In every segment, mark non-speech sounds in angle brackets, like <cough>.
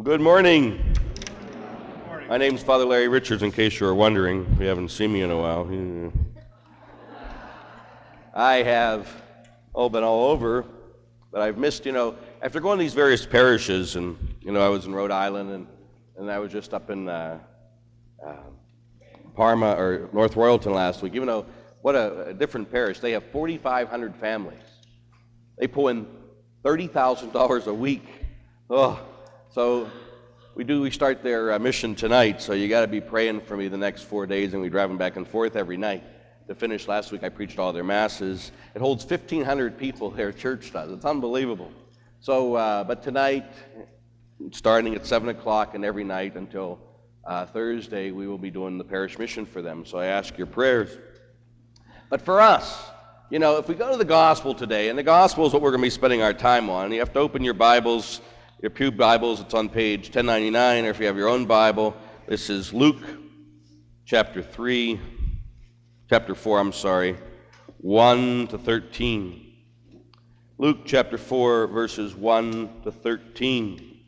Good morning. My name's Father Larry Richards, in case you were wondering. If you haven't seen me in a while. I have all been all over, but I've missed, you know, after going to these various parishes, and, you know, I was in Rhode Island, and, and I was just up in uh, uh, Parma or North Royalton last week. Even though, what a, a different parish. They have 4,500 families. They pull in $30,000 a week. Oh, so we do, we start their uh, mission tonight, so you got to be praying for me the next four days, and we drive them back and forth every night. To finish last week, I preached all their masses. It holds 1,500 people, their church does. It's unbelievable. So, uh, but tonight, starting at 7 o'clock and every night until uh, Thursday, we will be doing the parish mission for them. So I ask your prayers. But for us, you know, if we go to the gospel today, and the gospel is what we're going to be spending our time on, you have to open your Bibles your Pew Bibles, it's on page 1099, or if you have your own Bible, this is Luke chapter 3, chapter 4, I'm sorry, 1 to 13. Luke chapter 4, verses 1 to 13.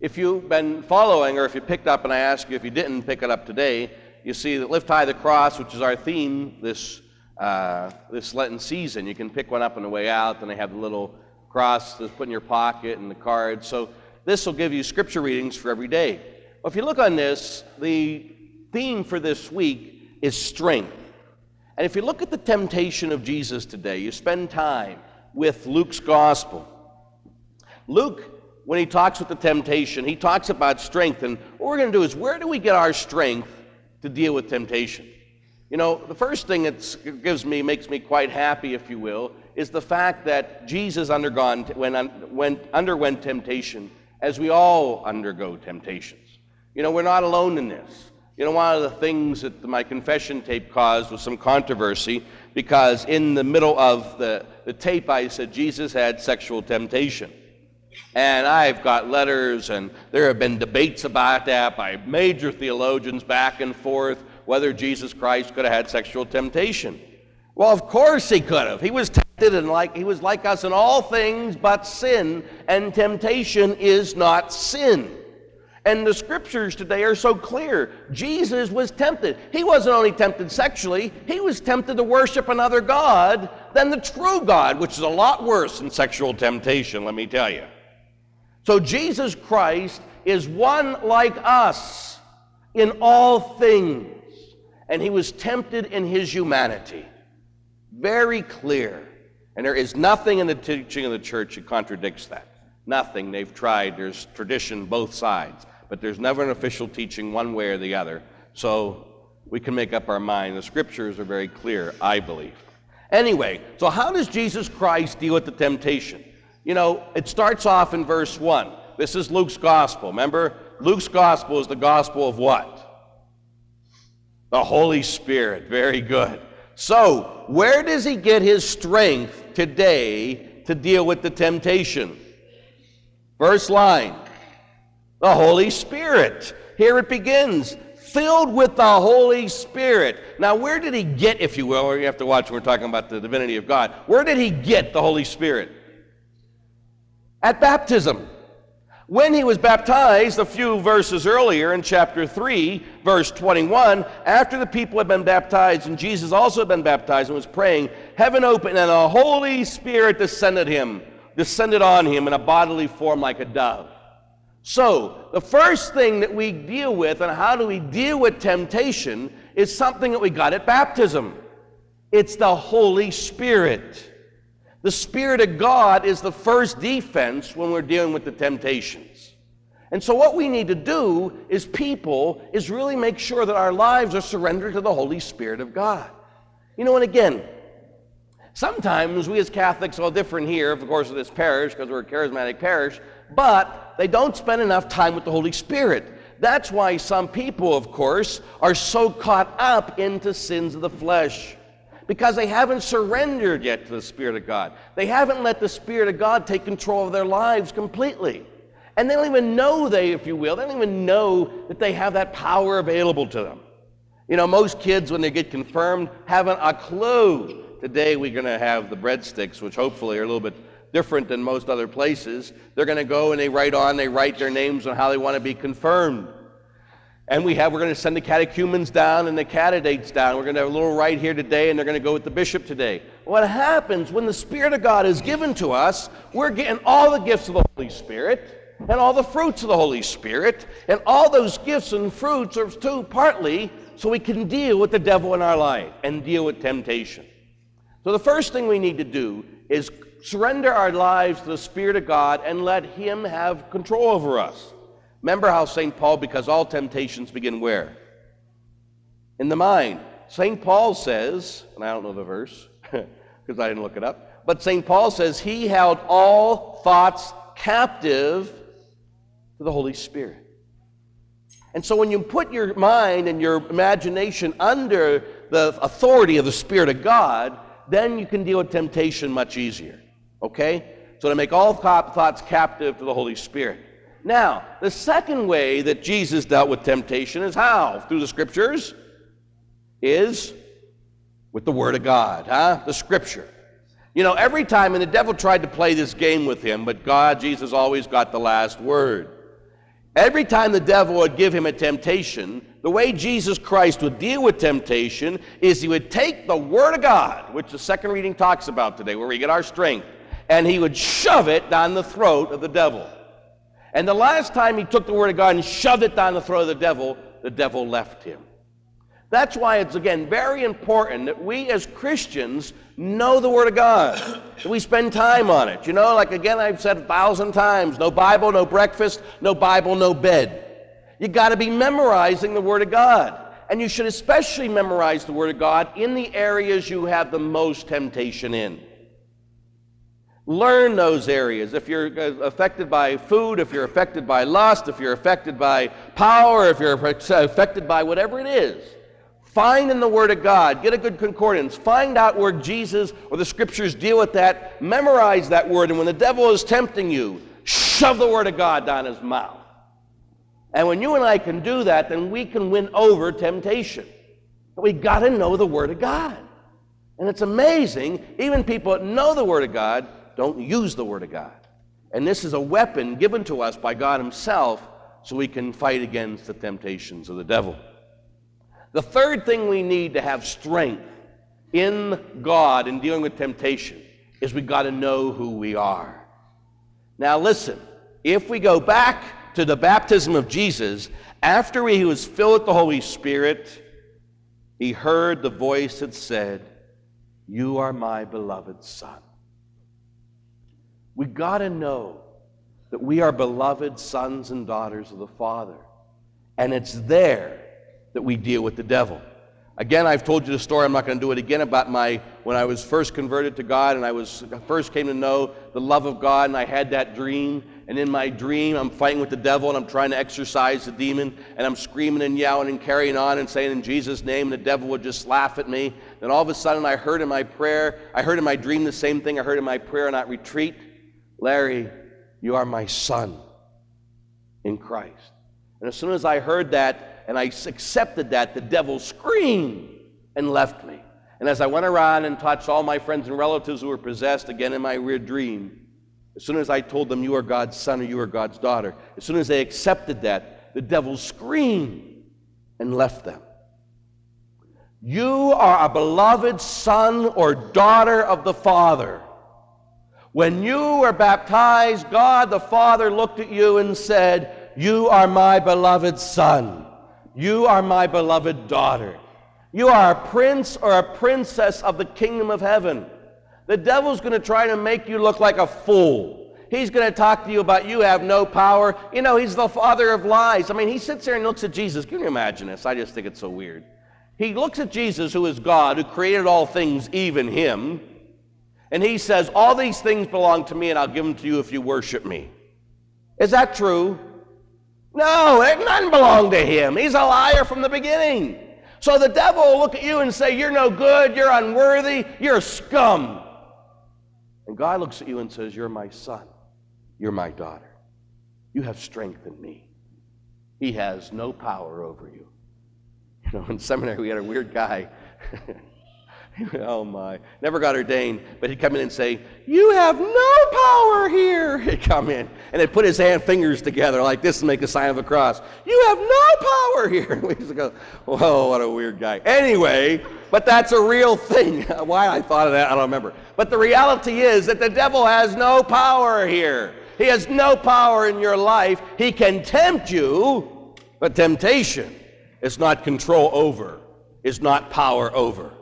If you've been following, or if you picked up, and I ask you if you didn't pick it up today, you see that Lift High the Cross, which is our theme this, uh, this Lenten season. You can pick one up on the way out, and they have the little cross that's put in your pocket and the card. So this will give you scripture readings for every day. Well, if you look on this, the theme for this week is strength. And if you look at the temptation of Jesus today, you spend time with Luke's gospel. Luke, when he talks with the temptation, he talks about strength. And what we're going to do is where do we get our strength to deal with temptation? You know, the first thing that gives me, makes me quite happy, if you will, is the fact that Jesus undergone, underwent temptation, as we all undergo temptations. You know, we're not alone in this. You know, one of the things that my confession tape caused was some controversy because in the middle of the, the tape I said Jesus had sexual temptation. And I've got letters, and there have been debates about that by major theologians back and forth whether Jesus Christ could have had sexual temptation. Well, of course he could have. He was tempted and like he was like us in all things but sin, and temptation is not sin. And the scriptures today are so clear. Jesus was tempted. He wasn't only tempted sexually, he was tempted to worship another God than the true God, which is a lot worse than sexual temptation, let me tell you. So Jesus Christ is one like us in all things, and he was tempted in his humanity. Very clear. And there is nothing in the teaching of the church that contradicts that. Nothing. They've tried. There's tradition both sides. But there's never an official teaching one way or the other. So we can make up our mind. The scriptures are very clear, I believe. Anyway, so how does Jesus Christ deal with the temptation? You know, it starts off in verse 1. This is Luke's gospel. Remember, Luke's gospel is the gospel of what? The Holy Spirit. Very good. So, where does he get his strength today to deal with the temptation? First line the Holy Spirit. Here it begins filled with the Holy Spirit. Now, where did he get, if you will, or you have to watch we're talking about the divinity of God, where did he get the Holy Spirit? At baptism. When he was baptized, a few verses earlier in chapter 3, verse 21, after the people had been baptized and Jesus also had been baptized and was praying, heaven opened and the Holy Spirit descended him, descended on him in a bodily form like a dove. So, the first thing that we deal with and how do we deal with temptation is something that we got at baptism. It's the Holy Spirit. The Spirit of God is the first defense when we're dealing with the temptations. And so, what we need to do is people is really make sure that our lives are surrendered to the Holy Spirit of God. You know, and again, sometimes we as Catholics are all different here, of course, of this parish, because we're a charismatic parish, but they don't spend enough time with the Holy Spirit. That's why some people, of course, are so caught up into sins of the flesh because they haven't surrendered yet to the Spirit of God. They haven't let the Spirit of God take control of their lives completely. And they don't even know they, if you will, they don't even know that they have that power available to them. You know, most kids, when they get confirmed, haven't a clue. Today we're going to have the breadsticks, which hopefully are a little bit different than most other places. They're going to go and they write on, they write their names on how they want to be confirmed. And we have, we're going to send the catechumens down and the candidates down. We're going to have a little rite here today, and they're going to go with the bishop today. What happens when the Spirit of God is given to us, we're getting all the gifts of the Holy Spirit and all the fruits of the Holy Spirit. And all those gifts and fruits are too partly so we can deal with the devil in our life and deal with temptation. So the first thing we need to do is surrender our lives to the Spirit of God and let Him have control over us. Remember how St. Paul, because all temptations begin where? In the mind. St. Paul says, and I don't know the verse <laughs> because I didn't look it up, but St. Paul says he held all thoughts captive to the Holy Spirit. And so when you put your mind and your imagination under the authority of the Spirit of God, then you can deal with temptation much easier. Okay? So to make all thoughts captive to the Holy Spirit. Now, the second way that Jesus dealt with temptation is how? Through the scriptures? Is with the Word of God, huh? The scripture. You know, every time, and the devil tried to play this game with him, but God, Jesus, always got the last word. Every time the devil would give him a temptation, the way Jesus Christ would deal with temptation is he would take the Word of God, which the second reading talks about today, where we get our strength, and he would shove it down the throat of the devil. And the last time he took the Word of God and shoved it down the throat of the devil, the devil left him. That's why it's, again, very important that we as Christians know the Word of God, that we spend time on it. You know, like again, I've said a thousand times no Bible, no breakfast, no Bible, no bed. You got to be memorizing the Word of God. And you should especially memorize the Word of God in the areas you have the most temptation in. Learn those areas. If you're uh, affected by food, if you're affected by lust, if you're affected by power, if you're affected by whatever it is, find in the Word of God, get a good concordance, find out where Jesus or the Scriptures deal with that, memorize that Word, and when the devil is tempting you, shove the Word of God down his mouth. And when you and I can do that, then we can win over temptation. But we got to know the Word of God. And it's amazing, even people that know the Word of God don't use the Word of God. And this is a weapon given to us by God Himself so we can fight against the temptations of the devil. The third thing we need to have strength in God in dealing with temptation is we got to know who we are. Now, listen, if we go back to the baptism of Jesus, after he was filled with the Holy Spirit, he heard the voice that said, You are my beloved Son. We got to know that we are beloved sons and daughters of the Father. And it's there that we deal with the devil. Again, I've told you the story, I'm not going to do it again, about my when I was first converted to God and I was first came to know the love of God and I had that dream. And in my dream, I'm fighting with the devil and I'm trying to exorcise the demon and I'm screaming and yelling and carrying on and saying in Jesus' name, and the devil would just laugh at me. Then all of a sudden, I heard in my prayer, I heard in my dream the same thing I heard in my prayer, and I retreat. Larry, you are my son in Christ. And as soon as I heard that and I accepted that, the devil screamed and left me. And as I went around and touched all my friends and relatives who were possessed again in my weird dream, as soon as I told them, You are God's son or you are God's daughter, as soon as they accepted that, the devil screamed and left them. You are a beloved son or daughter of the Father. When you were baptized, God the Father looked at you and said, You are my beloved Son. You are my beloved daughter. You are a prince or a princess of the kingdom of heaven. The devil's going to try to make you look like a fool. He's going to talk to you about you have no power. You know, he's the father of lies. I mean, he sits there and looks at Jesus. Can you imagine this? I just think it's so weird. He looks at Jesus, who is God, who created all things, even him, and he says, All these things belong to me, and I'll give them to you if you worship me. Is that true? No, none belong to him. He's a liar from the beginning. So the devil will look at you and say, You're no good, you're unworthy, you're scum. And God looks at you and says, You're my son, you're my daughter. You have strength in me. He has no power over you. <laughs> You know, in seminary, we had a weird guy. <laughs> <laughs> oh my. Never got ordained, but he'd come in and say, You have no power here. <laughs> He'd come in and he'd put his hand fingers together like this and make a sign of a cross. You have no power here. <laughs> We used to go, Whoa, what a weird guy. Anyway, but that's a real thing. Why I thought of that, I don't remember. But the reality is that the devil has no power here. He has no power in your life. He can tempt you, but temptation is not control over, is not power over.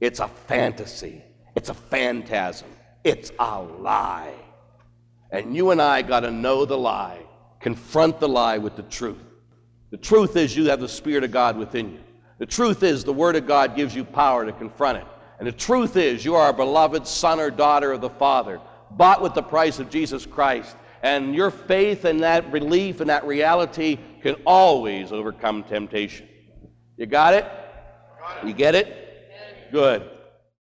It's a fantasy. It's a phantasm. It's a lie. And you and I got to know the lie, confront the lie with the truth. The truth is you have the Spirit of God within you. The truth is the Word of God gives you power to confront it. And the truth is you are a beloved son or daughter of the Father, bought with the price of Jesus Christ. And your faith and that belief and that reality can always overcome temptation. You got it? You get it? Good.